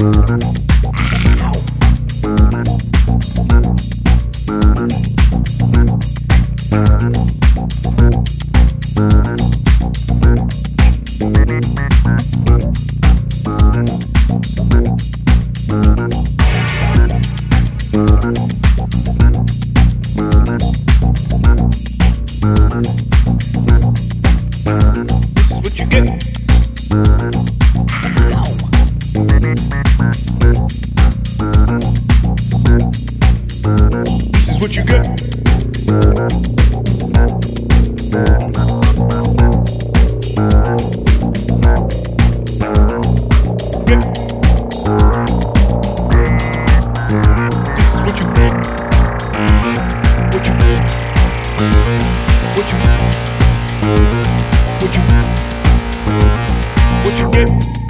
Thank you. This is what you get. Get. This is what you get. What you get. What you get. What you get. What you get.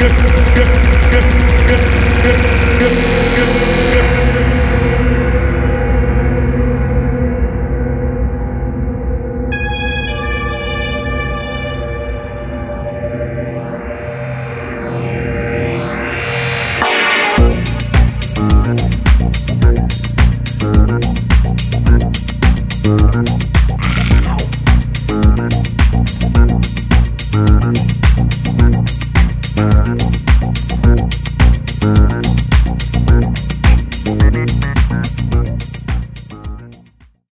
Música